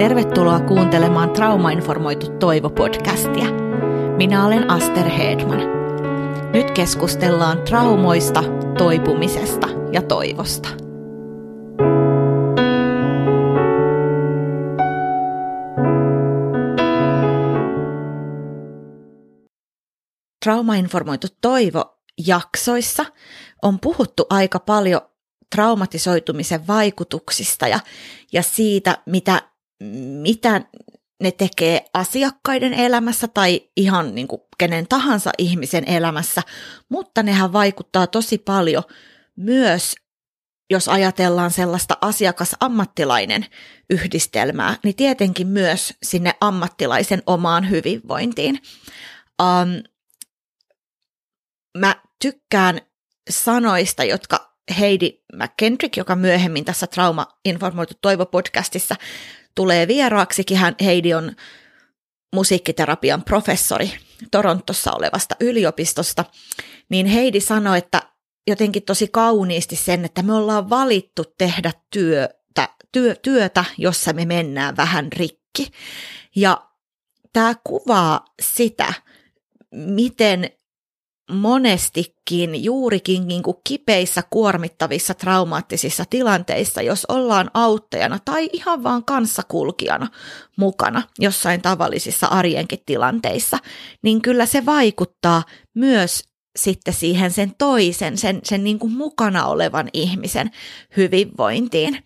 Tervetuloa kuuntelemaan Traumainformoitu Toivo-podcastia. Minä olen Aster Hedman. Nyt keskustellaan traumoista, toipumisesta ja toivosta. Traumainformoitu Toivo jaksoissa on puhuttu aika paljon traumatisoitumisen vaikutuksista ja, ja siitä, mitä, mitä ne tekee asiakkaiden elämässä tai ihan niin kuin kenen tahansa ihmisen elämässä, mutta nehän vaikuttaa tosi paljon myös, jos ajatellaan sellaista asiakasammattilainen yhdistelmää, niin tietenkin myös sinne ammattilaisen omaan hyvinvointiin. Um, mä tykkään sanoista, jotka Heidi McKendrick, joka myöhemmin tässä Trauma Informoitu Toivo-podcastissa tulee vieraaksikin. Hän, Heidi on musiikkiterapian professori Torontossa olevasta yliopistosta, niin Heidi sanoi, että jotenkin tosi kauniisti sen, että me ollaan valittu tehdä työtä, työ, työtä jossa me mennään vähän rikki. Ja tämä kuvaa sitä, miten monestikin juurikin niin kuin kipeissä, kuormittavissa, traumaattisissa tilanteissa, jos ollaan auttajana tai ihan vaan kanssakulkijana mukana jossain tavallisissa arjenkin tilanteissa, niin kyllä se vaikuttaa myös sitten siihen sen toisen, sen, sen niin kuin mukana olevan ihmisen hyvinvointiin.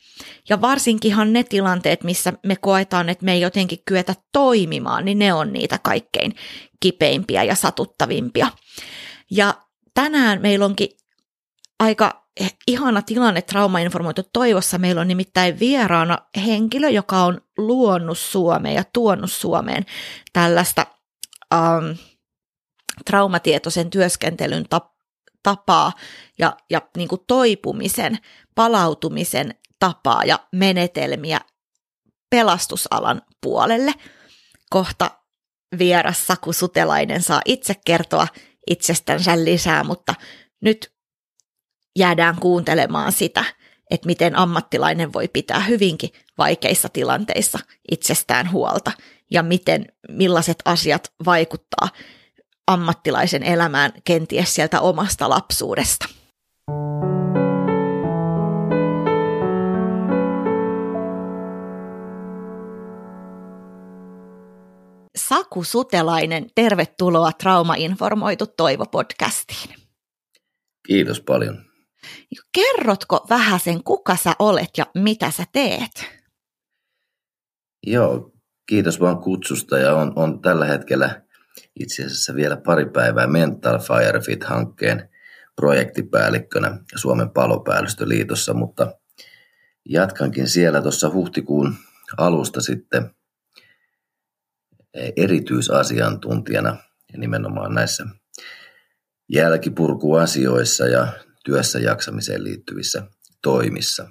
Ja varsinkinhan ne tilanteet, missä me koetaan, että me ei jotenkin kyetä toimimaan, niin ne on niitä kaikkein kipeimpiä ja satuttavimpia. Ja tänään meillä onkin aika ihana tilanne traumainformoitu toivossa. Meillä on nimittäin vieraana henkilö, joka on luonut Suomeen ja tuonut Suomeen tällaista um, traumatietoisen työskentelyn tap- tapaa ja, ja niin kuin toipumisen, palautumisen tapaa ja menetelmiä pelastusalan puolelle. Kohta vieras Saku Sutelainen saa itse kertoa itsestänsä lisää, mutta nyt jäädään kuuntelemaan sitä, että miten ammattilainen voi pitää hyvinkin vaikeissa tilanteissa itsestään huolta ja miten, millaiset asiat vaikuttaa ammattilaisen elämään kenties sieltä omasta lapsuudesta. Saku Sutelainen, tervetuloa Trauma-informoitu Toivo-podcastiin. Kiitos paljon. Kerrotko vähän sen, kuka sä olet ja mitä sä teet? Joo, kiitos vaan kutsusta ja on, on tällä hetkellä itse asiassa vielä pari päivää Mental Firefit-hankkeen projektipäällikkönä Suomen palopäällystöliitossa, mutta jatkankin siellä tuossa huhtikuun alusta sitten erityisasiantuntijana ja nimenomaan näissä jälkipurkuasioissa ja työssä jaksamiseen liittyvissä toimissa.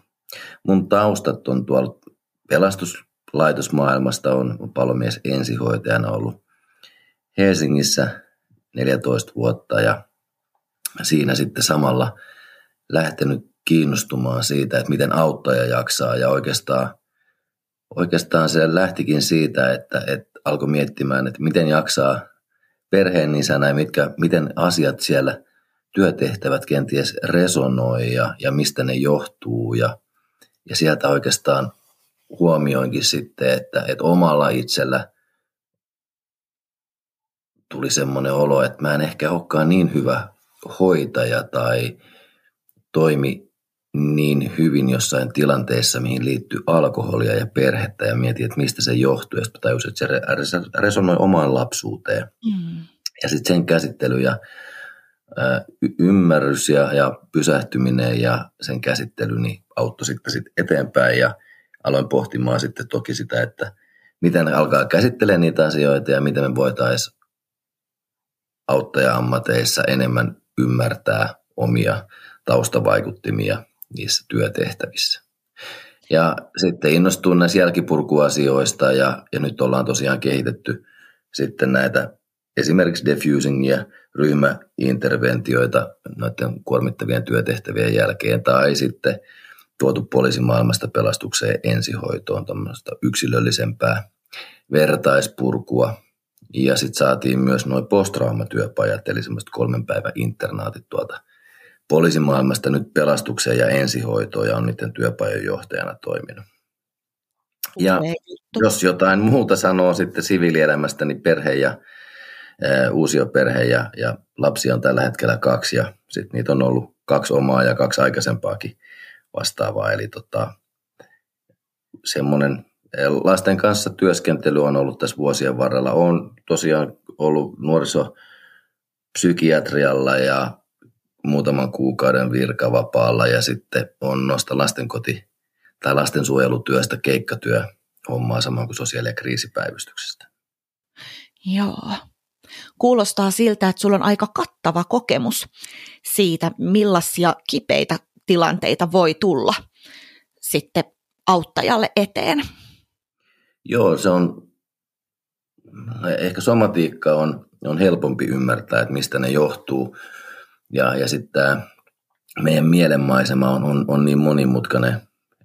Mun taustat on tuolla pelastuslaitosmaailmasta, on palomies ensihoitajana ollut Helsingissä 14 vuotta ja siinä sitten samalla lähtenyt kiinnostumaan siitä, että miten auttaja jaksaa ja oikeastaan, oikeastaan se lähtikin siitä, että, että alkoi miettimään, että miten jaksaa perheen isänä ja mitkä, miten asiat siellä työtehtävät kenties resonoi ja, ja mistä ne johtuu. Ja, ja sieltä oikeastaan huomioinkin sitten, että, että omalla itsellä tuli semmoinen olo, että mä en ehkä olekaan niin hyvä hoitaja tai toimi niin hyvin jossain tilanteessa, mihin liittyy alkoholia ja perhettä ja mietin, että mistä se johtuu. Ja sitten tajusin, että se resonoi omaan lapsuuteen. Mm. Ja sitten sen käsittely ja ä, ymmärrys ja, ja pysähtyminen ja sen käsittely niin auttoi sitten sit eteenpäin ja aloin pohtimaan sitten toki sitä, että miten alkaa käsittelemään niitä asioita ja miten me voitaisiin auttaja-ammateissa enemmän ymmärtää omia taustavaikuttimia niissä työtehtävissä. Ja sitten innostuin näistä jälkipurkuasioista ja, ja nyt ollaan tosiaan kehitetty sitten näitä esimerkiksi diffusingia, ryhmäinterventioita noiden kuormittavien työtehtävien jälkeen tai sitten tuotu poliisimaailmasta pelastukseen ensihoitoon tämmöistä yksilöllisempää vertaispurkua. Ja sitten saatiin myös noin posttraumatyöpajat, eli semmoiset kolmen päivän internaatit tuolta poliisimaailmasta nyt pelastukseen ja ensihoitoon ja on niiden työpajan johtajana toiminut. Ja jos jotain muuta sanoo sitten siviilielämästä, niin perhe ja uusia perhe ja, ja lapsia on tällä hetkellä kaksi ja sitten niitä on ollut kaksi omaa ja kaksi aikaisempaakin vastaavaa. Eli tota, semmoinen lasten kanssa työskentely on ollut tässä vuosien varrella. on tosiaan ollut nuorisopsykiatrialla ja muutaman kuukauden virkavapaalla ja sitten on noista lastenkoti- tai lastensuojelutyöstä keikkatyö hommaa samoin kuin sosiaali- ja kriisipäivystyksestä. Joo. Kuulostaa siltä, että sulla on aika kattava kokemus siitä, millaisia kipeitä tilanteita voi tulla sitten auttajalle eteen. Joo, se on, ehkä somatiikka on, on helpompi ymmärtää, että mistä ne johtuu. Ja, ja sitten tämä meidän mielenmaisema on, on, on niin monimutkainen,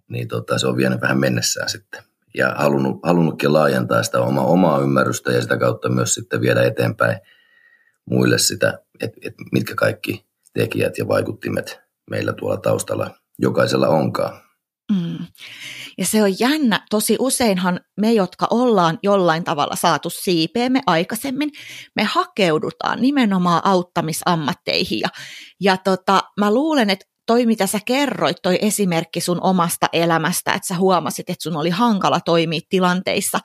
niin tota, se on vienyt vähän mennessään sitten. Ja halunnut, halunnutkin laajentaa sitä oma, omaa ymmärrystä ja sitä kautta myös sitten viedä eteenpäin muille sitä, että et mitkä kaikki tekijät ja vaikuttimet meillä tuolla taustalla jokaisella onkaan. Mm. Ja se on jännä. Tosi useinhan me, jotka ollaan jollain tavalla saatu siipeemme aikaisemmin, me hakeudutaan nimenomaan auttamisammatteihin. Ja, ja tota, mä luulen, että toi, mitä sä kerroit, toi esimerkki sun omasta elämästä, että sä huomasit, että sun oli hankala toimia tilanteissa,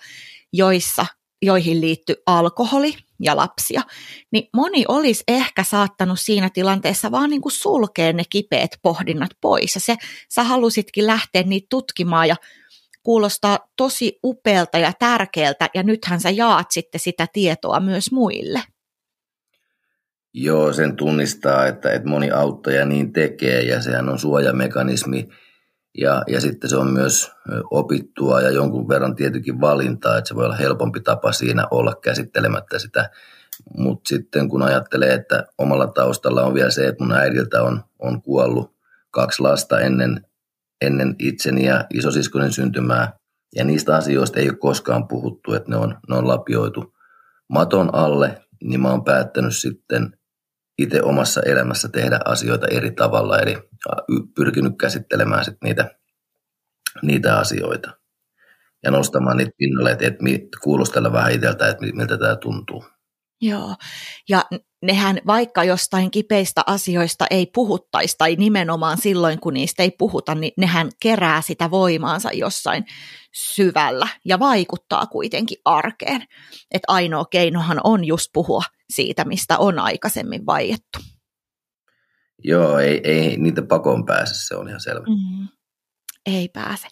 joissa, joihin liittyy alkoholi ja lapsia, niin moni olisi ehkä saattanut siinä tilanteessa vaan niin kuin sulkea ne kipeät pohdinnat pois. Ja se, sä halusitkin lähteä niitä tutkimaan ja kuulostaa tosi upealta ja tärkeältä, ja nythän sä jaat sitten sitä tietoa myös muille. Joo, sen tunnistaa, että, että moni auttaja niin tekee, ja sehän on suojamekanismi, ja, ja sitten se on myös opittua ja jonkun verran tietenkin valintaa, että se voi olla helpompi tapa siinä olla käsittelemättä sitä. Mutta sitten kun ajattelee, että omalla taustalla on vielä se, että mun äidiltä on, on kuollut kaksi lasta ennen, ennen itseni ja isosiskonen syntymää, ja niistä asioista ei ole koskaan puhuttu, että ne on, ne on lapioitu maton alle, niin mä oon päättänyt sitten itse omassa elämässä tehdä asioita eri tavalla, eli pyrkinyt käsittelemään sit niitä, niitä asioita ja nostamaan niitä pinnalle, että, kuulostella vähän itseltä, että miltä tämä tuntuu. Joo, ja nehän vaikka jostain kipeistä asioista ei puhuttaisi, tai nimenomaan silloin kun niistä ei puhuta, niin nehän kerää sitä voimaansa jossain syvällä ja vaikuttaa kuitenkin arkeen. Että ainoa keinohan on just puhua siitä, mistä on aikaisemmin vaiettu. Joo, ei, ei niitä pakoon pääse, se on ihan selvä. Mm ei pääse.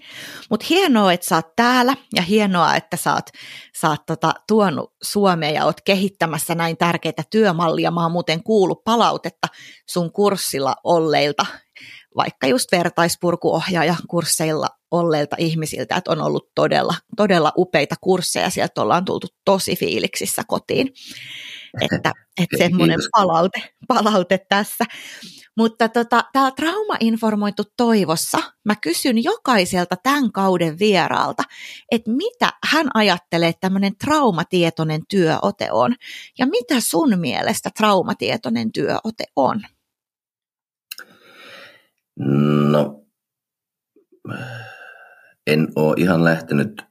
Mutta hienoa, että sä oot täällä ja hienoa, että sä oot, sä oot tota, tuonut Suomeen ja oot kehittämässä näin tärkeitä työmallia. Mä oon muuten kuullut palautetta sun kurssilla olleilta, vaikka just vertaispurkuohjaaja kursseilla olleilta ihmisiltä, että on ollut todella, todella upeita kursseja. Sieltä ollaan tultu tosi fiiliksissä kotiin. Että, että semmoinen palaute, palaute tässä. Mutta tota, täällä Trauma-informoitu toivossa mä kysyn jokaiselta tämän kauden vieraalta, että mitä hän ajattelee, että tämmöinen traumatietoinen työote on. Ja mitä sun mielestä traumatietoinen työote on? No, en ole ihan lähtenyt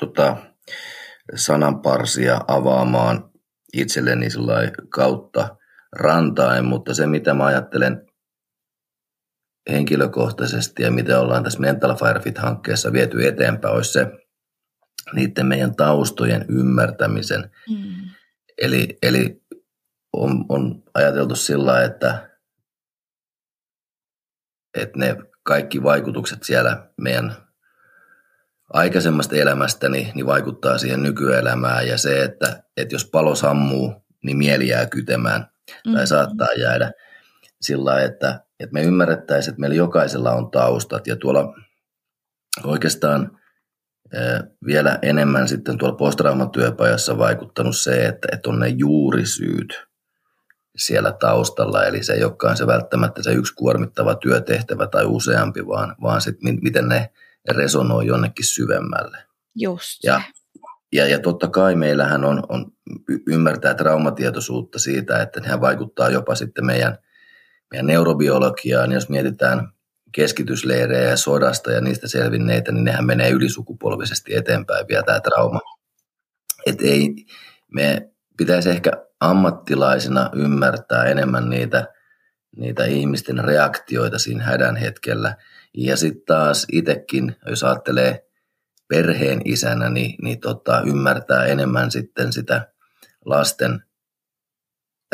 tota, sananparsia avaamaan itselleni kautta rantain, mutta se mitä mä ajattelen henkilökohtaisesti ja miten ollaan tässä Mental Firefit-hankkeessa viety eteenpäin, olisi se niiden meidän taustojen ymmärtämisen. Mm. Eli, eli on, on ajateltu sillä että, että ne kaikki vaikutukset siellä meidän aikaisemmasta elämästä niin, niin vaikuttaa siihen nykyelämään ja se, että, että jos palo sammuu, niin mieli jää kytemään mm. tai saattaa jäädä sillä että että me ymmärrettäisiin, että meillä jokaisella on taustat. Ja tuolla oikeastaan vielä enemmän sitten tuolla posttraumatyöpajassa vaikuttanut se, että, että on ne juurisyyt siellä taustalla, eli se ei olekaan se välttämättä se yksi kuormittava työtehtävä tai useampi, vaan, vaan sit miten ne resonoi jonnekin syvemmälle. Just ja, ja, ja totta kai meillähän on, on ymmärtää traumatietoisuutta siitä, että nehän vaikuttaa jopa sitten meidän, meidän neurobiologiaan. Jos mietitään keskitysleirejä ja sodasta ja niistä selvinneitä, niin nehän menee ylisukupolvisesti eteenpäin vielä tämä trauma. Et ei, me pitäisi ehkä ammattilaisina ymmärtää enemmän niitä, niitä ihmisten reaktioita siinä hädän hetkellä. Ja sitten taas itsekin, jos ajattelee perheen isänä, niin, niin tota, ymmärtää enemmän sitten sitä lasten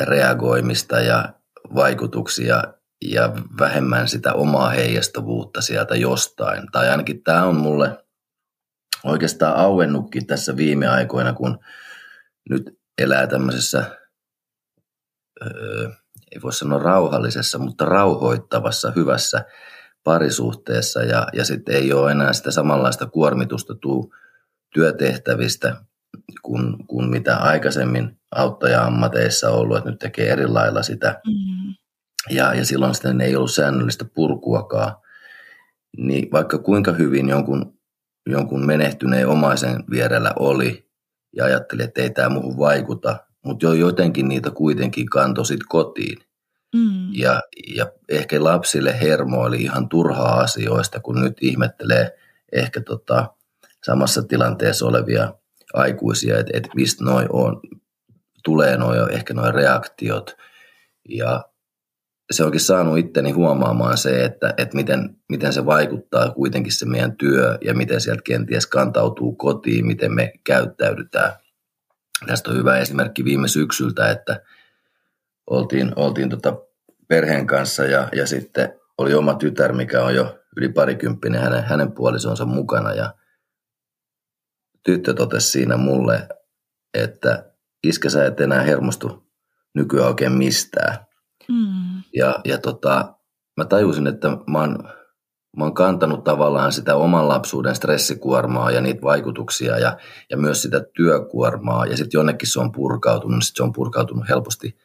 reagoimista ja vaikutuksia ja vähemmän sitä omaa heijastavuutta sieltä jostain. Tai ainakin tämä on mulle oikeastaan auennutkin tässä viime aikoina, kun nyt elää tämmöisessä, öö, ei voi sanoa rauhallisessa, mutta rauhoittavassa, hyvässä parisuhteessa ja, ja sitten ei ole enää sitä samanlaista kuormitusta tuu työtehtävistä kuin, kuin mitä aikaisemmin auttaja-ammateissa ollut, että nyt tekee eri lailla sitä. Mm. Ja, ja silloin sitten ei ollut säännöllistä purkuakaan. Niin vaikka kuinka hyvin jonkun, jonkun menehtyneen omaisen vierellä oli ja ajatteli, että ei tämä muuhun vaikuta, mutta jo jotenkin niitä kuitenkin kantoi sit kotiin. Mm. Ja, ja ehkä lapsille hermo oli ihan turhaa asioista, kun nyt ihmettelee ehkä tota, samassa tilanteessa olevia aikuisia, että et mistä noi on, tulee noin ehkä noin reaktiot. Ja se onkin saanut itteni huomaamaan se, että, että miten, miten se vaikuttaa kuitenkin se meidän työ ja miten sieltä kenties kantautuu kotiin, miten me käyttäydytään. Tästä on hyvä esimerkki viime syksyltä, että oltiin, oltiin tota perheen kanssa ja, ja sitten oli oma tytär, mikä on jo yli parikymppinen hänen, hänen puolisonsa mukana ja tyttö totesi siinä mulle, että iskä sä et enää hermostu nykyään oikein mistään. Mm. Ja, ja tota, mä tajusin, että mä oon, mä oon kantanut tavallaan sitä oman lapsuuden stressikuormaa ja niitä vaikutuksia ja, ja myös sitä työkuormaa. Ja sitten jonnekin se on purkautunut, sit se on purkautunut helposti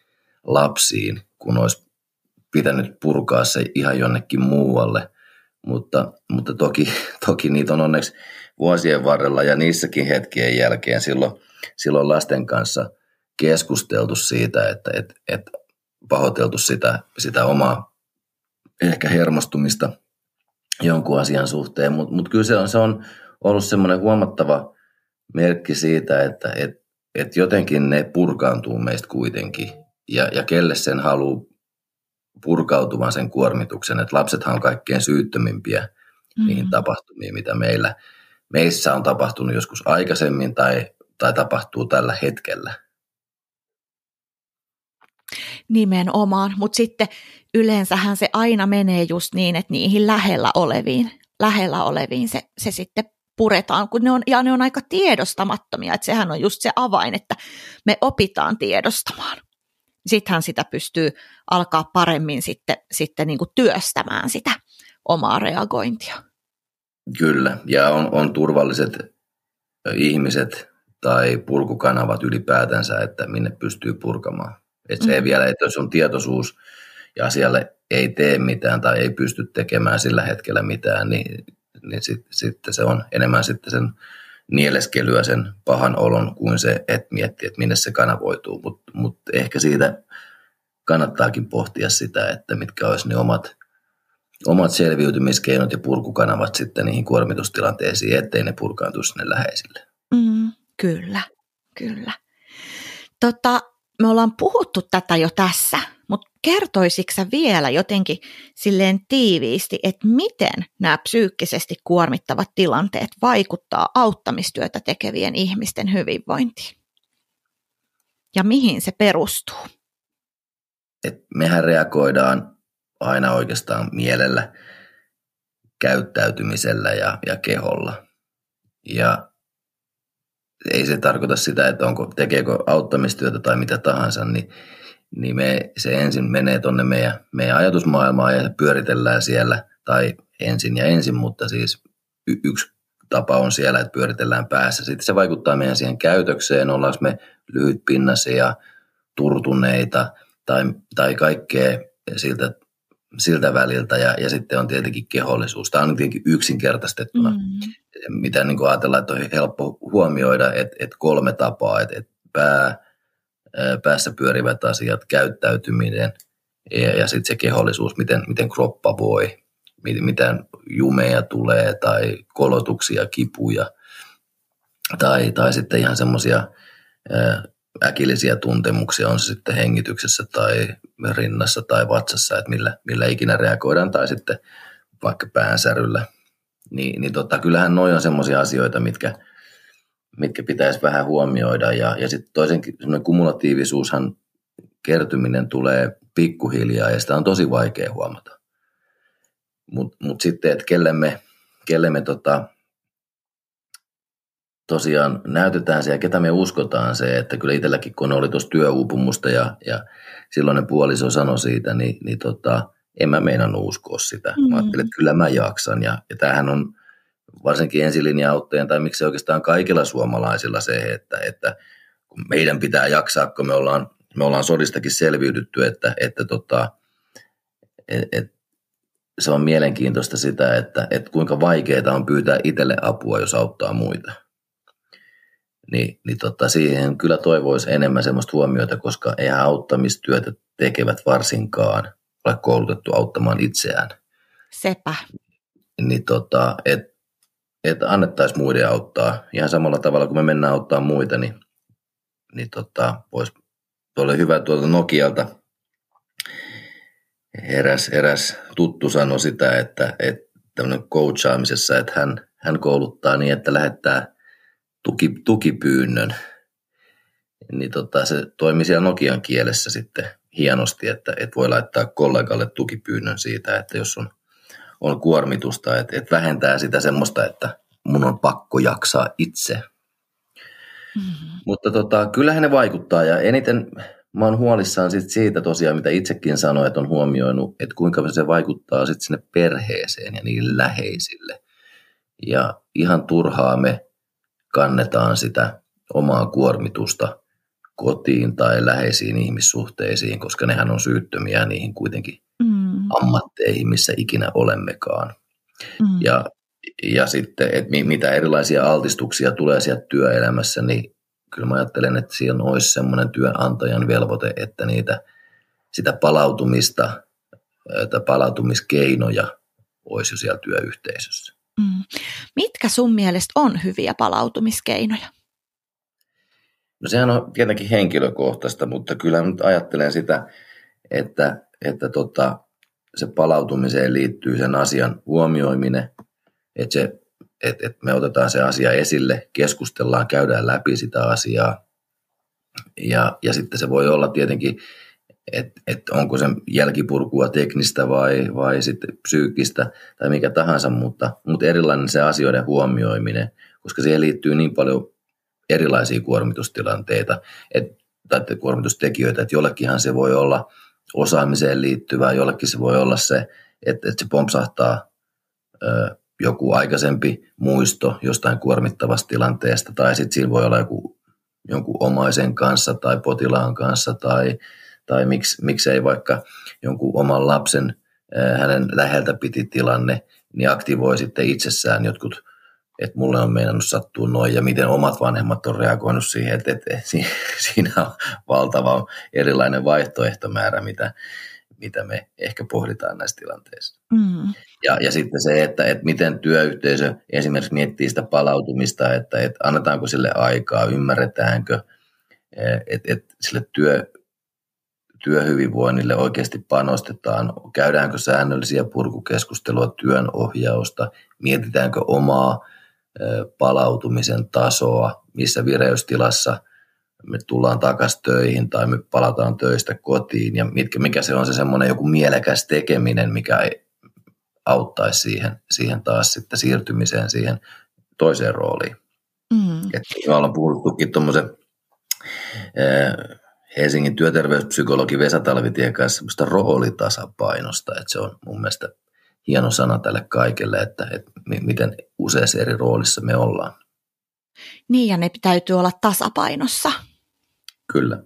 lapsiin, kun olisi pitänyt purkaa se ihan jonnekin muualle. Mutta, mutta toki, toki niitä on onneksi vuosien varrella ja niissäkin hetkien jälkeen silloin, silloin lasten kanssa keskusteltu siitä, että et, et pahoiteltu sitä, sitä omaa ehkä hermostumista jonkun asian suhteen, mutta mut kyllä se on, se on ollut semmoinen huomattava merkki siitä, että et, et jotenkin ne purkaantuu meistä kuitenkin ja, ja kelle sen haluaa purkautuvan sen kuormituksen, että lapsethan on kaikkein syyttömimpiä mm-hmm. niihin tapahtumiin, mitä meillä, meissä on tapahtunut joskus aikaisemmin tai, tai tapahtuu tällä hetkellä. Nimenomaan, mutta sitten yleensähän se aina menee just niin, että niihin lähellä oleviin, lähellä oleviin se, se sitten puretaan, kun ne on, ja ne on aika tiedostamattomia, että sehän on just se avain, että me opitaan tiedostamaan. Sittenhän sitä pystyy alkaa paremmin sitten, sitten niin kuin työstämään sitä omaa reagointia. Kyllä, ja on, on turvalliset ihmiset tai purkukanavat ylipäätänsä, että minne pystyy purkamaan. Että se mm. ei vielä, että jos on tietoisuus ja asialle ei tee mitään tai ei pysty tekemään sillä hetkellä mitään, niin, niin sitten sit se on enemmän sitten sen nieleskelyä sen pahan olon kuin se, että miettii, että minne se kanavoituu. Mutta mut ehkä siitä kannattaakin pohtia sitä, että mitkä olisi ne omat, omat selviytymiskeinot ja purkukanavat sitten niihin kuormitustilanteisiin, ettei ne purkaantu sinne läheisille. Mm, kyllä, kyllä. Tota, me ollaan puhuttu tätä jo tässä, mutta kertoisitko vielä jotenkin silleen tiiviisti, että miten nämä psyykkisesti kuormittavat tilanteet vaikuttaa auttamistyötä tekevien ihmisten hyvinvointiin? Ja mihin se perustuu? Et mehän reagoidaan aina oikeastaan mielellä, käyttäytymisellä ja, ja keholla. Ja ei se tarkoita sitä, että onko, tekeekö auttamistyötä tai mitä tahansa, niin, niin me, se ensin menee tuonne meidän, meidän ajatusmaailmaan ja pyöritellään siellä, tai ensin ja ensin, mutta siis y- yksi tapa on siellä, että pyöritellään päässä. Sitten se vaikuttaa meidän siihen käytökseen, ollaanko me lyhytpinnaisia, turtuneita, tai, tai kaikkea siltä, siltä väliltä ja, ja sitten on tietenkin kehollisuus. Tämä on tietenkin yksinkertaistettuna, mm. mitä niin ajatellaan, että on helppo huomioida, että, että kolme tapaa, että, että pää, päässä pyörivät asiat, käyttäytyminen ja, ja sitten se kehollisuus, miten, miten kroppa voi, miten jumeja tulee tai kolotuksia, kipuja tai, tai sitten ihan semmoisia äkillisiä tuntemuksia, on se sitten hengityksessä tai rinnassa tai vatsassa, että millä, millä ikinä reagoidaan, tai sitten vaikka päänsäryllä. Niin, niin tota, kyllähän noin on semmoisia asioita, mitkä, mitkä pitäisi vähän huomioida. Ja, ja sitten toisen kumulatiivisuushan kertyminen tulee pikkuhiljaa, ja sitä on tosi vaikea huomata. Mutta mut sitten, että kelle me, kelle me tota, tosiaan näytetään se ja ketä me uskotaan se, että kyllä itselläkin kun oli tuossa työuupumusta ja, ja silloinen puoliso sanoi siitä, niin, niin tota, en mä meinannut uskoa sitä. Mm. Mä ajattelin, että kyllä mä jaksan ja, ja tämähän on varsinkin ensilinja-auttajien tai miksi oikeastaan kaikilla suomalaisilla se, että, että kun meidän pitää jaksaa, kun me ollaan, me ollaan sodistakin selviydytty, että, että tota, et, et, se on mielenkiintoista sitä, että, että kuinka vaikeaa on pyytää itselle apua, jos auttaa muita niin, niin tota, siihen kyllä toivoisi enemmän semmoista huomiota, koska eihän auttamistyötä tekevät varsinkaan ole koulutettu auttamaan itseään. Sepä. Niin tota, että et annettaisiin muiden auttaa. Ihan samalla tavalla kuin me mennään auttaa muita, niin, niin tota, vois, oli hyvä tuolta Nokialta eräs, eräs tuttu sanoi sitä, että, että tämmöinen coachaamisessa, että hän, hän kouluttaa niin, että lähettää tuki, tukipyynnön, niin tota, se toimi siellä Nokian kielessä sitten hienosti, että, että voi laittaa kollegalle tukipyynnön siitä, että jos on, on kuormitusta, että, että vähentää sitä semmoista, että mun on pakko jaksaa itse. Mm-hmm. Mutta tota, kyllähän ne vaikuttaa ja eniten mä oon huolissaan sit siitä tosiaan, mitä itsekin sanoin, että on huomioinut, että kuinka se vaikuttaa sitten sinne perheeseen ja niille läheisille. Ja ihan turhaa me kannetaan sitä omaa kuormitusta kotiin tai läheisiin ihmissuhteisiin, koska nehän on syyttömiä niihin kuitenkin mm. ammatteihin, missä ikinä olemmekaan. Mm. Ja, ja sitten, että mitä erilaisia altistuksia tulee sieltä työelämässä, niin kyllä mä ajattelen, että siinä olisi semmoinen työnantajan velvoite, että niitä, sitä palautumista että palautumiskeinoja olisi jo siellä työyhteisössä. Mm. Mitkä sun mielestä on hyviä palautumiskeinoja? No sehän on tietenkin henkilökohtaista, mutta kyllä nyt ajattelen sitä, että, että tota, se palautumiseen liittyy sen asian huomioiminen, että, se, että, että me otetaan se asia esille, keskustellaan, käydään läpi sitä asiaa. Ja, ja sitten se voi olla tietenkin että et onko se jälkipurkua teknistä vai, vai sitten psyykkistä tai mikä tahansa, mutta, mutta erilainen se asioiden huomioiminen, koska siihen liittyy niin paljon erilaisia kuormitustilanteita et, tai kuormitustekijöitä, että jollekinhan se voi olla osaamiseen liittyvää, jollekin se voi olla se, että, että se pompsahtaa ö, joku aikaisempi muisto jostain kuormittavasta tilanteesta, tai sitten siinä voi olla joku jonkun omaisen kanssa tai potilaan kanssa tai tai miksi, miksei vaikka jonkun oman lapsen hänen läheltä piti tilanne, niin aktivoi sitten itsessään jotkut, että mulle on meinannut sattua noin, ja miten omat vanhemmat on reagoinut siihen, että, että siinä on valtava erilainen vaihtoehtomäärä, mitä, mitä me ehkä pohditaan näissä tilanteissa. Mm. Ja, ja sitten se, että, että miten työyhteisö esimerkiksi miettii sitä palautumista, että, että annetaanko sille aikaa, ymmärretäänkö, että, että sille työ, työhyvinvoinnille oikeasti panostetaan? Käydäänkö säännöllisiä purkukeskustelua työn ohjausta? Mietitäänkö omaa palautumisen tasoa, missä vireystilassa me tullaan takaisin töihin tai me palataan töistä kotiin ja mitkä, mikä se on se semmoinen joku mielekäs tekeminen, mikä auttaisi siihen, siihen taas sitten siirtymiseen siihen toiseen rooliin. Mm. Et me ollaan puhuttukin tuommoisen Helsingin työterveyspsykologi Vesa Talvitien kanssa semmoista roolitasapainosta, että se on mun mielestä hieno sana tälle kaikelle, että, että miten useassa eri roolissa me ollaan. Niin, ja ne täytyy olla tasapainossa. Kyllä.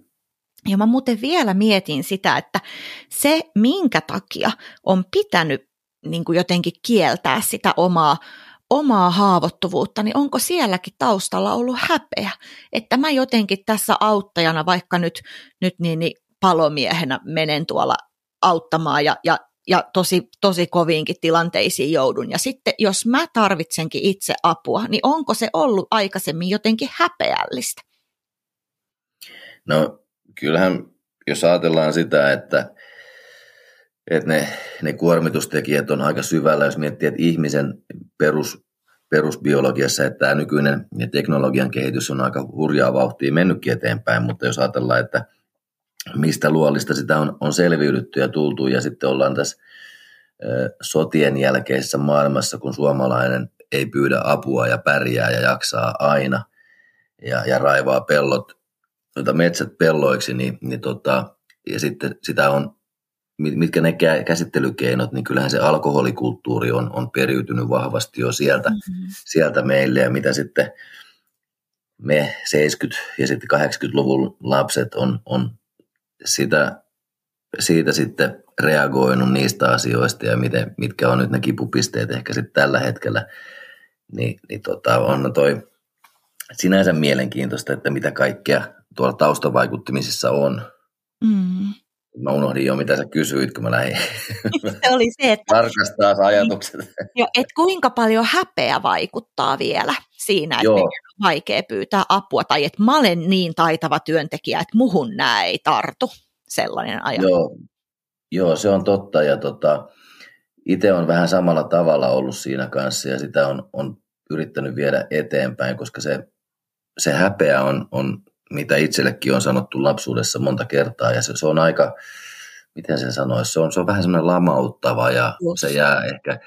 Ja mä muuten vielä mietin sitä, että se, minkä takia on pitänyt niin kuin jotenkin kieltää sitä omaa, omaa haavoittuvuutta, niin onko sielläkin taustalla ollut häpeä? Että mä jotenkin tässä auttajana, vaikka nyt, nyt niin, niin palomiehenä menen tuolla auttamaan ja, ja, ja tosi, tosi koviinkin tilanteisiin joudun. Ja sitten jos mä tarvitsenkin itse apua, niin onko se ollut aikaisemmin jotenkin häpeällistä? No kyllähän, jos ajatellaan sitä, että, että ne, ne kuormitustekijät on aika syvällä, jos miettii, että ihmisen perus, perusbiologiassa, että tämä nykyinen teknologian kehitys on aika hurjaa vauhtia mennytkin eteenpäin, mutta jos ajatellaan, että mistä luolista sitä on, on selviydytty ja tultu ja sitten ollaan tässä sotien jälkeisessä maailmassa, kun suomalainen ei pyydä apua ja pärjää ja jaksaa aina ja, ja raivaa pellot metsät pelloiksi, niin, niin tota, ja sitten sitä on, mitkä ne käsittelykeinot, niin kyllähän se alkoholikulttuuri on, on periytynyt vahvasti jo sieltä, mm-hmm. sieltä meille, ja mitä sitten me 70- ja sitten 80-luvun lapset on, on sitä, siitä sitten reagoinut niistä asioista ja miten, mitkä on nyt ne kipupisteet ehkä sitten tällä hetkellä, niin, niin tota, on toi sinänsä mielenkiintoista, että mitä kaikkea tuolla taustavaikuttimisissa on. Mm. Mä unohdin jo, mitä sä kysyit, kun mä lähdin se oli se, että, tarkastaa ajatukset. Jo, että kuinka paljon häpeä vaikuttaa vielä siinä, että on vaikea pyytää apua, tai että mä olen niin taitava työntekijä, että muhun nämä ei tartu, sellainen ajatus. Joo, Joo se on totta, ja tota, itse on vähän samalla tavalla ollut siinä kanssa, ja sitä on, on yrittänyt viedä eteenpäin, koska se, se häpeä on, on mitä itsellekin on sanottu lapsuudessa monta kertaa, ja se, se on aika, miten sen sanoisi, se on, se on vähän semmoinen lamauttava, ja Just. se jää ehkä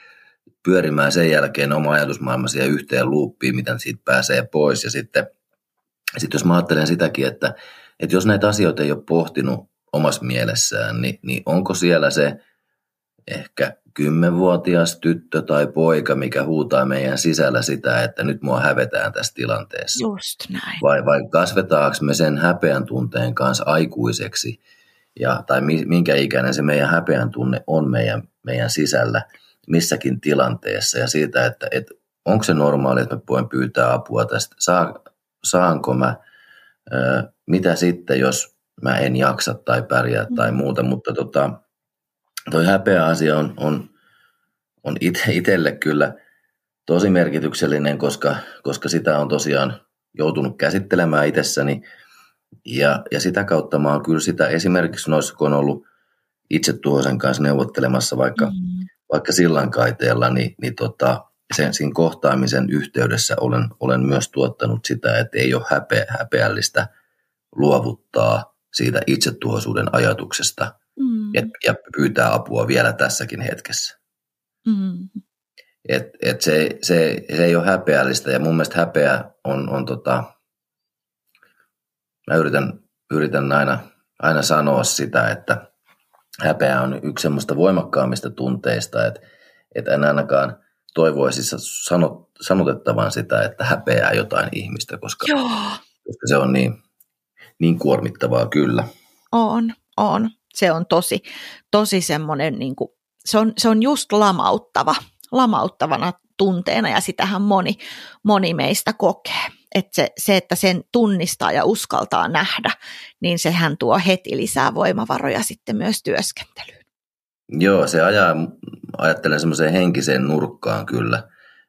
pyörimään sen jälkeen oma ajatusmaailma siihen yhteen luuppiin, miten siitä pääsee pois, ja sitten, sitten jos mä ajattelen sitäkin, että, että jos näitä asioita ei ole pohtinut omassa mielessään, niin, niin onko siellä se ehkä kymmenvuotias tyttö tai poika, mikä huutaa meidän sisällä sitä, että nyt mua hävetään tässä tilanteessa. Just näin. Vai, vai kasvetaanko me sen häpeän tunteen kanssa aikuiseksi, ja, tai minkä ikäinen se meidän häpeän tunne on meidän, meidän sisällä missäkin tilanteessa, ja siitä, että, että onko se normaali, että me voin pyytää apua tästä, Saa, saanko mä, ää, mitä sitten, jos mä en jaksa tai pärjää mm. tai muuta, mutta tota, toi häpeä asia on, on, on itselle kyllä tosi merkityksellinen, koska, koska sitä on tosiaan joutunut käsittelemään itsessäni. Ja, ja sitä kautta mä oon kyllä sitä esimerkiksi noissa, kun on ollut itse tuosen kanssa neuvottelemassa vaikka, mm. vaikka sillankaiteella, niin, niin tota, sen siinä kohtaamisen yhteydessä olen, olen myös tuottanut sitä, että ei ole häpeä, häpeällistä luovuttaa siitä itsetuhoisuuden ajatuksesta mm. ja, ja pyytää apua vielä tässäkin hetkessä. Mm. Et, et se, se, se ei ole häpeällistä ja mun mielestä häpeä on, on tota, mä yritän, yritän aina, aina sanoa sitä, että häpeä on yksi semmoista voimakkaammista tunteista, että, että en ainakaan toivoisi sanot, sanotettavan sitä, että häpeää jotain ihmistä, koska, Joo. koska se on niin, niin kuormittavaa kyllä. On, on. Se on tosi, tosi semmoinen, niin kuin, se, on, se on just lamauttava, lamauttavana tunteena ja sitähän moni, moni meistä kokee. Että se, se, että sen tunnistaa ja uskaltaa nähdä, niin sehän tuo heti lisää voimavaroja sitten myös työskentelyyn. Joo, se ajaa, ajattelen semmoiseen henkiseen nurkkaan kyllä.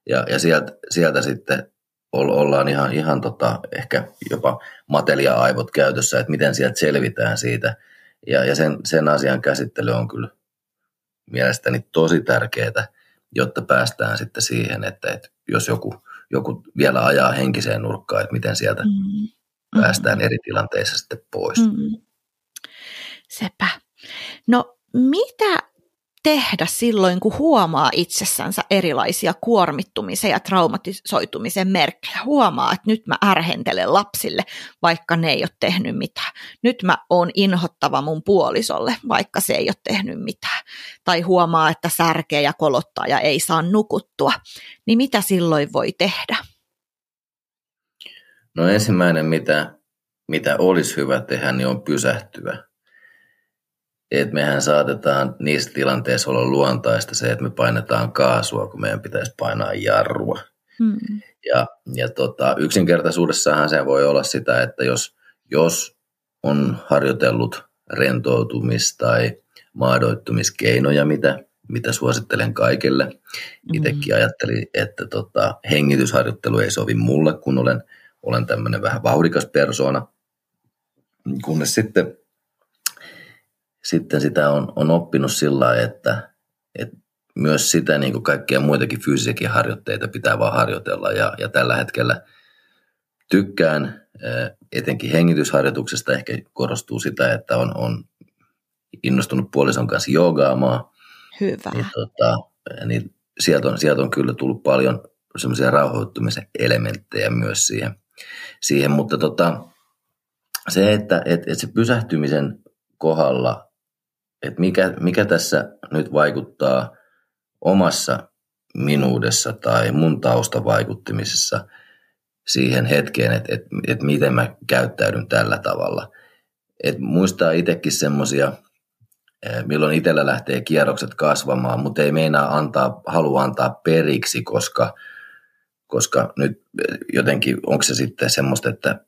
Ja, ja sieltä, sieltä sitten ollaan ihan, ihan tota, ehkä jopa matelia-aivot käytössä, että miten sieltä selvitään siitä. Ja, ja sen, sen asian käsittely on kyllä mielestäni tosi tärkeää, jotta päästään sitten siihen, että, että jos joku, joku vielä ajaa henkiseen nurkkaan, että miten sieltä mm-hmm. päästään eri tilanteissa sitten pois. Mm-hmm. Sepä. No mitä tehdä silloin, kun huomaa itsessänsä erilaisia kuormittumisen ja traumatisoitumisen merkkejä. Huomaa, että nyt mä ärhentelen lapsille, vaikka ne ei ole tehnyt mitään. Nyt mä oon inhottava mun puolisolle, vaikka se ei ole tehnyt mitään. Tai huomaa, että särkee ja kolottaa ja ei saa nukuttua. Niin mitä silloin voi tehdä? No ensimmäinen, mitä, mitä olisi hyvä tehdä, niin on pysähtyä. Et mehän saatetaan niissä tilanteissa olla luontaista se, että me painetaan kaasua, kun meidän pitäisi painaa jarrua. Hmm. Ja, ja tota, yksinkertaisuudessahan se voi olla sitä, että jos, jos on harjoitellut rentoutumis- tai maadoittumiskeinoja, mitä, mitä suosittelen kaikille. Mm-hmm. Itsekin ajattelin, että tota, hengitysharjoittelu ei sovi mulle, kun olen, olen tämmöinen vähän vauhdikas persoona. Kunnes sitten, sitten sitä on, on oppinut sillä lailla, että, että myös sitä niin kuin kaikkia muitakin fyysisiäkin harjoitteita pitää vaan harjoitella. Ja, ja tällä hetkellä tykkään etenkin hengitysharjoituksesta ehkä korostuu sitä, että on, on innostunut puolison kanssa joogaamaan. Hyvä. Niin, tota, niin sieltä, on, sieltä on kyllä tullut paljon semmoisia rauhoittumisen elementtejä myös siihen. siihen. Mutta tota, se, että et, et se pysähtymisen kohdalla, että mikä, mikä tässä nyt vaikuttaa omassa minuudessa tai mun taustavaikuttamisessa siihen hetkeen, että, että, että miten mä käyttäydyn tällä tavalla. Et muistaa itsekin semmoisia Eh, milloin itsellä lähtee kierrokset kasvamaan, mutta ei meinaa antaa, halua antaa periksi, koska, koska nyt jotenkin onko se sitten semmoista, että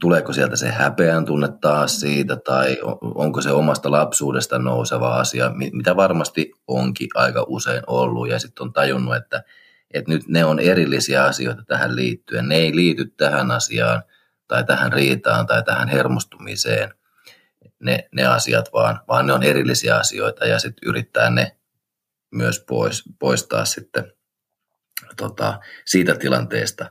tuleeko sieltä se häpeän tunne taas siitä, tai onko se omasta lapsuudesta nouseva asia, mitä varmasti onkin aika usein ollut, ja sitten on tajunnut, että, että nyt ne on erillisiä asioita tähän liittyen, ne ei liity tähän asiaan, tai tähän riitaan, tai tähän hermostumiseen, ne, ne asiat, vaan, vaan ne on erillisiä asioita ja sitten yrittää ne myös pois, poistaa sitten tota, siitä tilanteesta.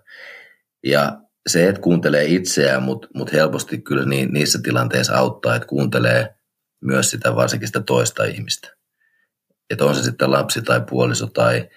Ja se, että kuuntelee itseään, mutta mut helposti kyllä niin, niissä tilanteissa auttaa, että kuuntelee myös sitä varsinkin sitä toista ihmistä. Että on se sitten lapsi tai puoliso tai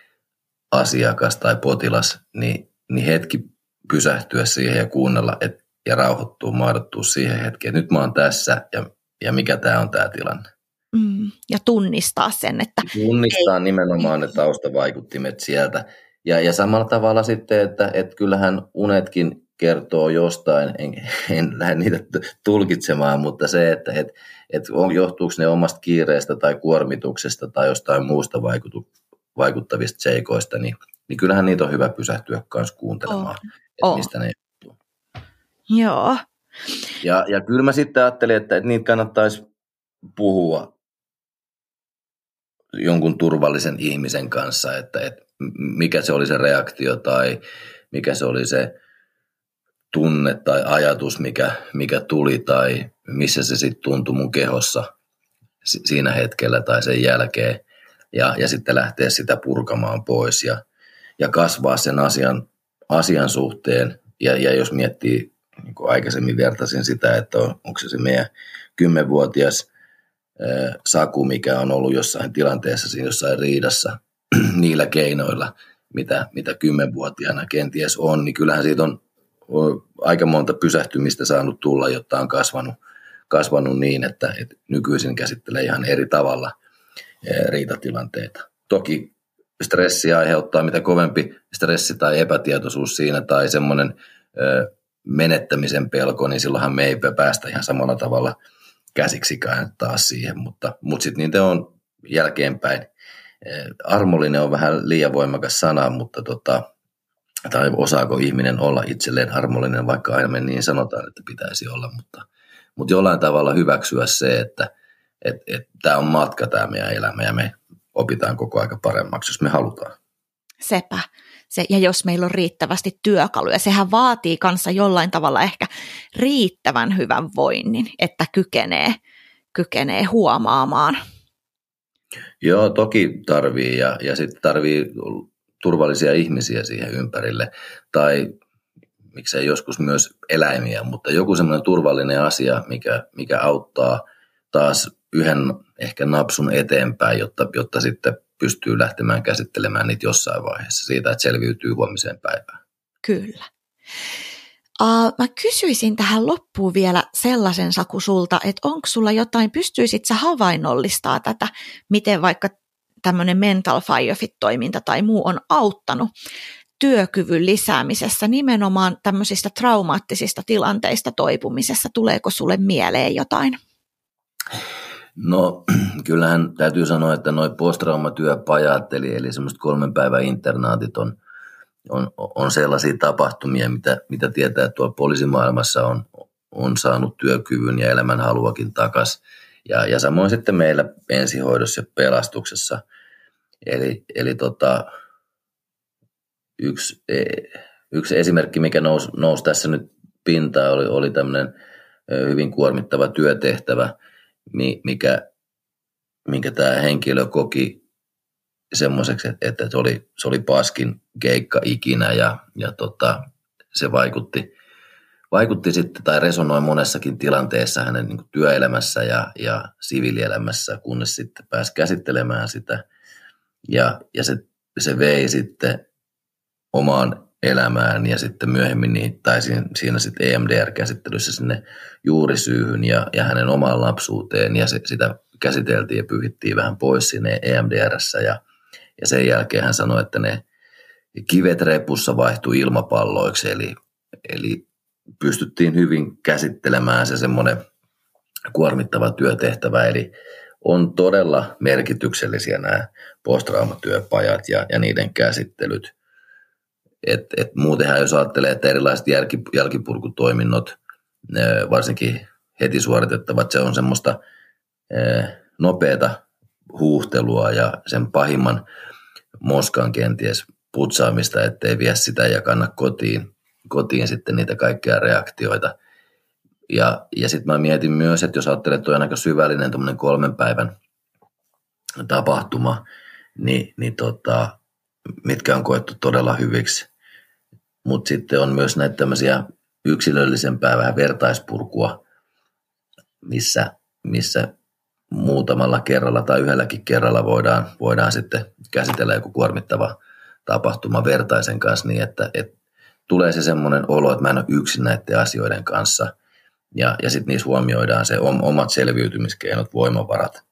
asiakas tai potilas, niin, niin hetki pysähtyä siihen ja kuunnella et, ja rauhoittua, maadottua siihen hetkeen. Nyt mä oon tässä ja ja mikä tämä on tämä tilanne. Mm, ja tunnistaa sen, että... Tunnistaa ei, nimenomaan ne taustavaikuttimet sieltä. Ja, ja samalla tavalla sitten, että, että kyllähän unetkin kertoo jostain, en, en lähde niitä tulkitsemaan, mutta se, että et, et on, johtuuko ne omasta kiireestä tai kuormituksesta tai jostain muusta vaikutu, vaikuttavista seikoista, niin, niin kyllähän niitä on hyvä pysähtyä myös kuuntelemaan, oh. että oh. mistä ne johtuu. Joo, ja, ja kyllä mä sitten ajattelin, että, että niitä kannattaisi puhua jonkun turvallisen ihmisen kanssa, että, että mikä se oli se reaktio tai mikä se oli se tunne tai ajatus, mikä, mikä tuli tai missä se sitten tuntui mun kehossa siinä hetkellä tai sen jälkeen. Ja, ja sitten lähteä sitä purkamaan pois ja, ja kasvaa sen asian, asian suhteen. Ja, ja jos miettii niin kuin aikaisemmin vertasin sitä, että on, onko se se meidän kymmenvuotias Saku, mikä on ollut jossain tilanteessa siinä jossain riidassa niillä keinoilla, mitä, mitä kymmenvuotiaana kenties on, niin kyllähän siitä on, on aika monta pysähtymistä saanut tulla, jotta on kasvanut, kasvanut niin, että, että nykyisin käsittelee ihan eri tavalla riitatilanteita. Toki stressi aiheuttaa, mitä kovempi stressi tai epätietoisuus siinä tai semmoinen menettämisen pelko, niin silloinhan me ei päästä ihan samalla tavalla käsiksikään taas siihen, mutta, mutta sitten niitä on jälkeenpäin. Eh, armollinen on vähän liian voimakas sana, mutta tota, tai osaako ihminen olla itselleen armollinen, vaikka aina me niin sanotaan, että pitäisi olla, mutta, mutta jollain tavalla hyväksyä se, että et, et, tämä on matka tämä meidän elämä ja me opitaan koko aika paremmaksi, jos me halutaan. Sepä se, ja jos meillä on riittävästi työkaluja, sehän vaatii kanssa jollain tavalla ehkä riittävän hyvän voinnin, että kykenee, kykenee huomaamaan. Joo, toki tarvii ja, ja sitten tarvii turvallisia ihmisiä siihen ympärille tai miksei joskus myös eläimiä, mutta joku semmoinen turvallinen asia, mikä, mikä auttaa taas yhden ehkä napsun eteenpäin, jotta, jotta sitten pystyy lähtemään käsittelemään niitä jossain vaiheessa siitä, että selviytyy huomiseen päivään. Kyllä. Uh, mä kysyisin tähän loppuun vielä sellaisen Saku sulta, että onko sulla jotain, pystyisit sä havainnollistaa tätä, miten vaikka tämmöinen mental firefit-toiminta tai muu on auttanut työkyvyn lisäämisessä, nimenomaan tämmöisistä traumaattisista tilanteista toipumisessa? Tuleeko sulle mieleen jotain? No kyllähän täytyy sanoa, että noin posttraumatyöpajat, eli, eli semmoiset kolmen päivän internaatit on, on, on sellaisia tapahtumia, mitä, mitä tietää, että tuolla poliisimaailmassa on, on saanut työkyvyn ja elämän haluakin takaisin. Ja, ja samoin sitten meillä ensihoidossa ja pelastuksessa. Eli, eli tota, yksi, e, yksi esimerkki, mikä nousi, nousi tässä nyt pintaan, oli, oli tämmöinen hyvin kuormittava työtehtävä, mikä, minkä tämä henkilö koki semmoiseksi, että se oli, se oli paskin keikka ikinä ja, ja tota, se vaikutti, vaikutti sitten tai resonoi monessakin tilanteessa hänen niin työelämässä ja, ja siviilielämässä, kunnes sitten pääsi käsittelemään sitä. Ja, ja se, se vei sitten omaan elämään ja sitten myöhemmin niin, tai siinä, siinä sitten EMDR-käsittelyssä sinne juurisyyhyn ja, ja hänen omaan lapsuuteen. Ja se, sitä käsiteltiin ja pyyhittiin vähän pois sinne EMDRssä ja, ja sen jälkeen hän sanoi, että ne kivet repussa vaihtui ilmapalloiksi. Eli, eli pystyttiin hyvin käsittelemään se semmoinen kuormittava työtehtävä. Eli on todella merkityksellisiä nämä posttraumatyöpajat ja, ja niiden käsittelyt – et, et muutenhan jos ajattelee, että erilaiset jälki, jälkipurkutoiminnot, varsinkin heti suoritettavat, se on semmoista nopeata huuhtelua ja sen pahimman moskan kenties putsaamista, ettei vie sitä ja kanna kotiin, kotiin sitten niitä kaikkia reaktioita. Ja, ja sitten mä mietin myös, että jos ajattelee, että on aika syvällinen kolmen päivän tapahtuma, niin, niin tota, mitkä on koettu todella hyviksi mutta sitten on myös näitä tämmöisiä yksilöllisempää vähän vertaispurkua, missä, missä muutamalla kerralla tai yhdelläkin kerralla voidaan, voidaan sitten käsitellä joku kuormittava tapahtuma vertaisen kanssa niin, että, että tulee se semmoinen olo, että mä en ole yksin näiden asioiden kanssa. Ja, ja sitten niissä huomioidaan se omat selviytymiskeinot, voimavarat.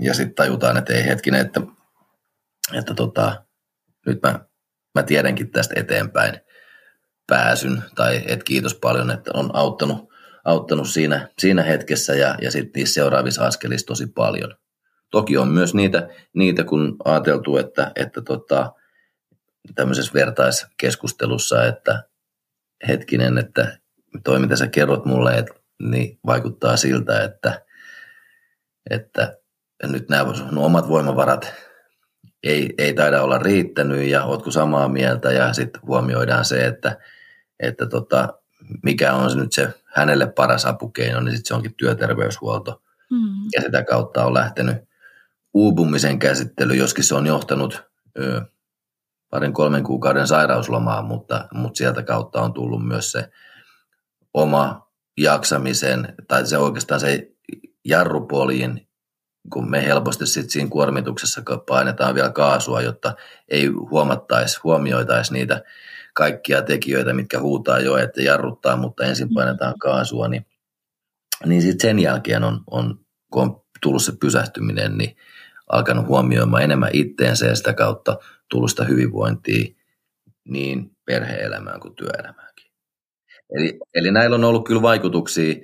Ja sitten tajutaan, että ei hetkinen, että, että tota, nyt mä mä tiedänkin tästä eteenpäin pääsyn, tai et kiitos paljon, että on auttanut, auttanut siinä, siinä hetkessä ja, ja sitten niissä seuraavissa askelissa tosi paljon. Toki on myös niitä, niitä kun ajateltu, että, että tota, tämmöisessä vertaiskeskustelussa, että hetkinen, että toi mitä sä kerrot mulle, että, niin vaikuttaa siltä, että, että nyt nämä omat voimavarat ei, ei taida olla riittänyt ja ootko samaa mieltä ja sitten huomioidaan se, että, että tota, mikä on se nyt se hänelle paras apukeino, niin sitten se onkin työterveyshuolto. Mm. Ja sitä kautta on lähtenyt uupumisen käsittely, joskin se on johtanut ö, parin kolmen kuukauden sairauslomaan, mutta, mutta sieltä kautta on tullut myös se oma jaksamisen, tai se oikeastaan se jarrupoliin kun me helposti sit siinä kuormituksessa painetaan vielä kaasua, jotta ei huomattaisi, huomioitaisi niitä kaikkia tekijöitä, mitkä huutaa jo, että jarruttaa, mutta ensin painetaan kaasua, niin, niin sitten sen jälkeen on, on, kun on tullut se pysähtyminen, niin alkanut huomioimaan enemmän itteensä ja sitä kautta tullut sitä hyvinvointia niin perhe-elämään kuin työelämäänkin. Eli, eli näillä on ollut kyllä vaikutuksia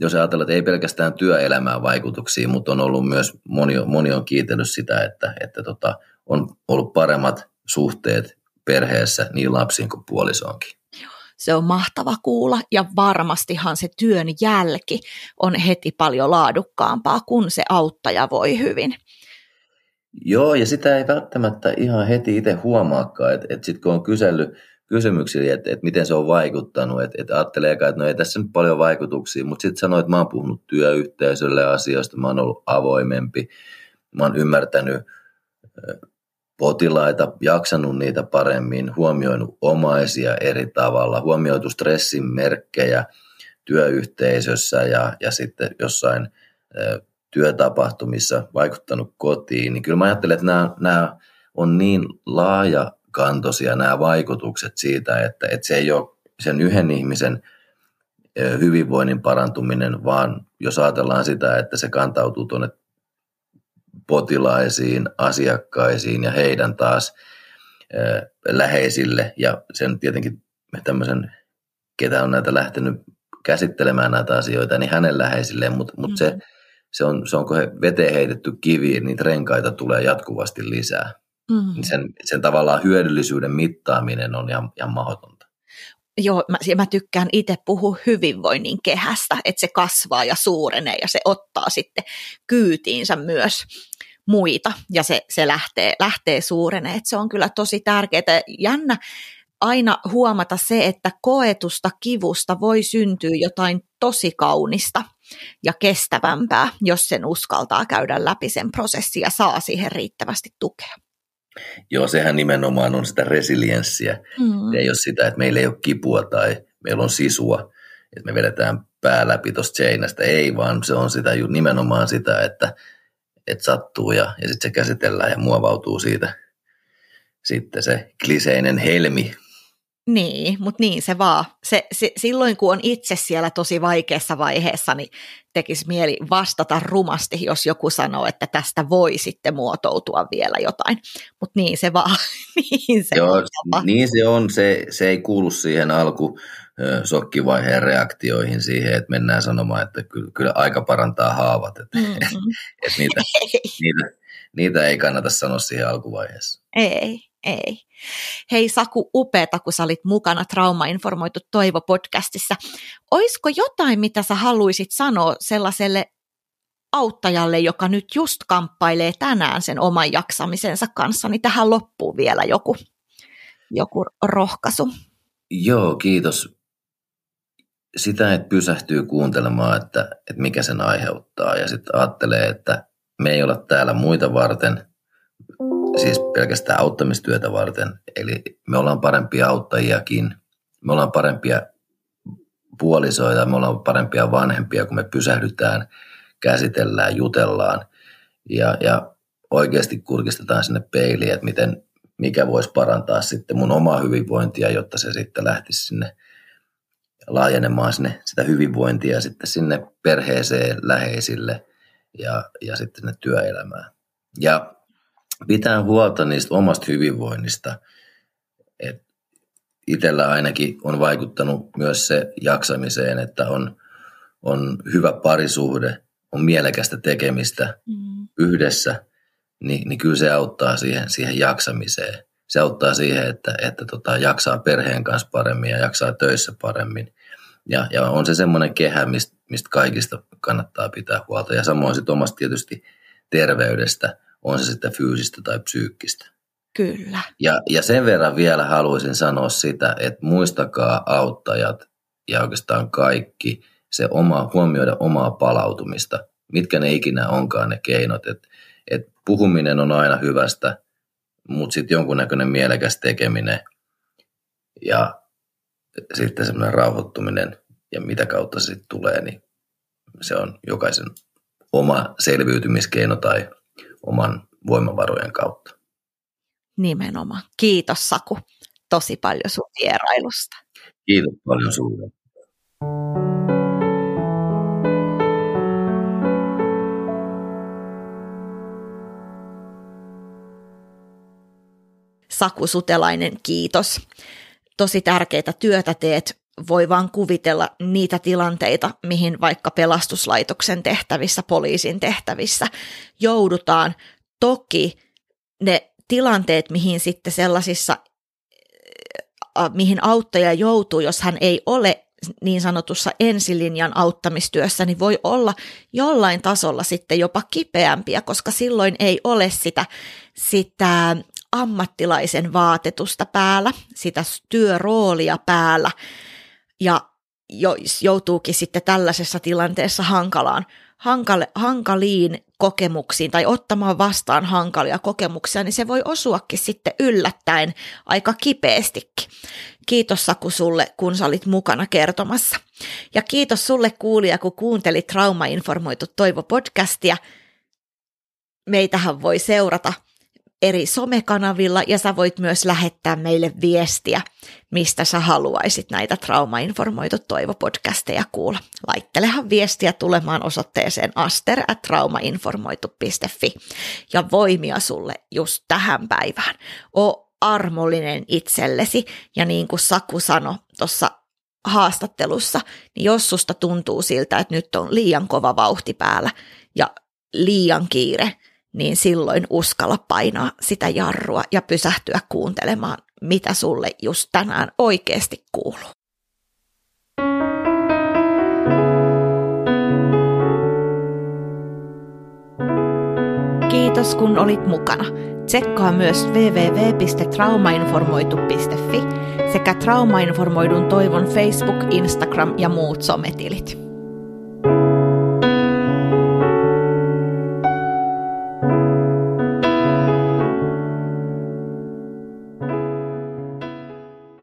jos ajatellaan, että ei pelkästään työelämään vaikutuksia, mutta on ollut myös, moni, moni on kiitellyt sitä, että, että tota, on ollut paremmat suhteet perheessä niin lapsiin kuin puolisoonkin. Se on mahtava kuulla ja varmastihan se työn jälki on heti paljon laadukkaampaa, kun se auttaja voi hyvin. Joo, ja sitä ei välttämättä ihan heti itse huomaakaan, että, että sitten kun on kysellyt kysymyksiä, että, että miten se on vaikuttanut, että, että ajattelee, että no ei tässä nyt paljon vaikutuksia, mutta sitten sanoit, että mä oon puhunut työyhteisölle asioista, mä oon ollut avoimempi, mä oon ymmärtänyt potilaita, jaksanut niitä paremmin, huomioinut omaisia eri tavalla, huomioitu stressin merkkejä työyhteisössä ja, ja sitten jossain työtapahtumissa vaikuttanut kotiin, niin kyllä mä ajattelen, että nämä, nämä on niin laaja kantoisia nämä vaikutukset siitä, että, että se ei ole sen yhden ihmisen hyvinvoinnin parantuminen, vaan jos ajatellaan sitä, että se kantautuu tuonne potilaisiin, asiakkaisiin ja heidän taas läheisille ja sen tietenkin tämmöisen, ketä on näitä lähtenyt käsittelemään näitä asioita, niin hänen läheisilleen, mutta mut mm. se, se, on, se onko he veteen heitetty kivi, niin renkaita tulee jatkuvasti lisää. Mm. Sen, sen tavallaan hyödyllisyyden mittaaminen on ihan, ihan mahdotonta. Joo, mä, mä tykkään itse puhua hyvinvoinnin kehästä, että se kasvaa ja suurenee ja se ottaa sitten kyytiinsä myös muita ja se, se lähtee, lähtee suurenee. Et se on kyllä tosi tärkeää. Jännä aina huomata se, että koetusta kivusta voi syntyä jotain tosi kaunista ja kestävämpää, jos sen uskaltaa käydä läpi sen prosessin ja saa siihen riittävästi tukea. Joo, sehän nimenomaan on sitä resilienssiä. Mm. Ei ole sitä, että meillä ei ole kipua tai meillä on sisua, että me vedetään pää läpi tuosta seinästä. Ei, vaan se on sitä nimenomaan sitä, että, että sattuu ja, ja sitten se käsitellään ja muovautuu siitä sitten se kliseinen helmi, niin, mutta niin se vaan. Se, se, silloin kun on itse siellä tosi vaikeassa vaiheessa, niin tekisi mieli vastata rumasti, jos joku sanoo, että tästä voi sitten muotoutua vielä jotain. Mutta niin se vaan. niin se Joo, on. Niin se on. Se, se ei kuulu siihen alku sokkivaiheen reaktioihin siihen, että mennään sanomaan, että kyllä, kyllä aika parantaa haavat. Että, mm-hmm. että niitä, niitä, niitä ei kannata sanoa siihen alkuvaiheessa. Ei, ei. Hei Saku, upeeta, kun sä olit mukana Trauma-informoitu Toivo-podcastissa. Oisko jotain, mitä sä haluaisit sanoa sellaiselle auttajalle, joka nyt just kamppailee tänään sen oman jaksamisensa kanssa, niin tähän loppuu vielä joku, joku rohkaisu. Joo, kiitos. Sitä, että pysähtyy kuuntelemaan, että, että mikä sen aiheuttaa ja sitten ajattelee, että me ei olla täällä muita varten, siis pelkästään auttamistyötä varten. Eli me ollaan parempia auttajiakin, me ollaan parempia puolisoita, me ollaan parempia vanhempia, kun me pysähdytään, käsitellään, jutellaan ja, ja oikeasti kurkistetaan sinne peiliin, että miten, mikä voisi parantaa sitten mun omaa hyvinvointia, jotta se sitten lähtisi sinne laajenemaan sinne sitä hyvinvointia sitten sinne perheeseen, läheisille ja, ja sitten sinne työelämään. Ja pitää huolta niistä omasta hyvinvoinnista. Et itsellä ainakin on vaikuttanut myös se jaksamiseen, että on, on hyvä parisuhde, on mielekästä tekemistä mm. yhdessä, niin, niin kyllä se auttaa siihen, siihen jaksamiseen. Se auttaa siihen, että, että tota, jaksaa perheen kanssa paremmin ja jaksaa töissä paremmin. Ja, ja on se semmoinen kehä, mistä, mistä kaikista kannattaa pitää huolta. Ja samoin sitten omasta tietysti terveydestä – on se sitten fyysistä tai psyykkistä. Kyllä. Ja, ja sen verran vielä haluaisin sanoa sitä, että muistakaa auttajat ja oikeastaan kaikki se oma, huomioida omaa palautumista, mitkä ne ikinä onkaan ne keinot. Et, et puhuminen on aina hyvästä, mutta sitten jonkunnäköinen mielekäs tekeminen ja sitten semmoinen rauhoittuminen ja mitä kautta se sitten tulee, niin se on jokaisen oma selviytymiskeino tai oman voimavarojen kautta. Nimenomaan. Kiitos Saku tosi paljon sun vierailusta. Kiitos paljon sinulle. Saku Sutelainen, kiitos. Tosi tärkeitä työtä teet. Voi vaan kuvitella niitä tilanteita, mihin vaikka pelastuslaitoksen tehtävissä, poliisin tehtävissä joudutaan. Toki ne tilanteet, mihin sitten sellaisissa, äh, mihin auttaja joutuu, jos hän ei ole niin sanotussa ensilinjan auttamistyössä, niin voi olla jollain tasolla sitten jopa kipeämpiä, koska silloin ei ole sitä, sitä ammattilaisen vaatetusta päällä, sitä työroolia päällä, ja joutuukin sitten tällaisessa tilanteessa hankalaan, hankale, hankaliin kokemuksiin tai ottamaan vastaan hankalia kokemuksia, niin se voi osuakin sitten yllättäen aika kipeästikin. Kiitos Saku sulle, kun sä olit mukana kertomassa. Ja kiitos sulle kuulija, kun kuuntelit Trauma-informoitu Toivo-podcastia. Meitähän voi seurata eri somekanavilla ja sä voit myös lähettää meille viestiä, mistä sä haluaisit näitä trauma-informoitu toivo-podcasteja kuulla. Laittelehan viestiä tulemaan osoitteeseen aster at traumainformoitu.fi ja voimia sulle just tähän päivään. O armollinen itsellesi ja niin kuin Saku sanoi tuossa haastattelussa, niin jos susta tuntuu siltä, että nyt on liian kova vauhti päällä ja liian kiire, niin silloin uskalla painaa sitä jarrua ja pysähtyä kuuntelemaan, mitä sulle just tänään oikeasti kuuluu. Kiitos kun olit mukana. Tsekkaa myös www.traumainformoitu.fi sekä Traumainformoidun toivon Facebook, Instagram ja muut sometilit.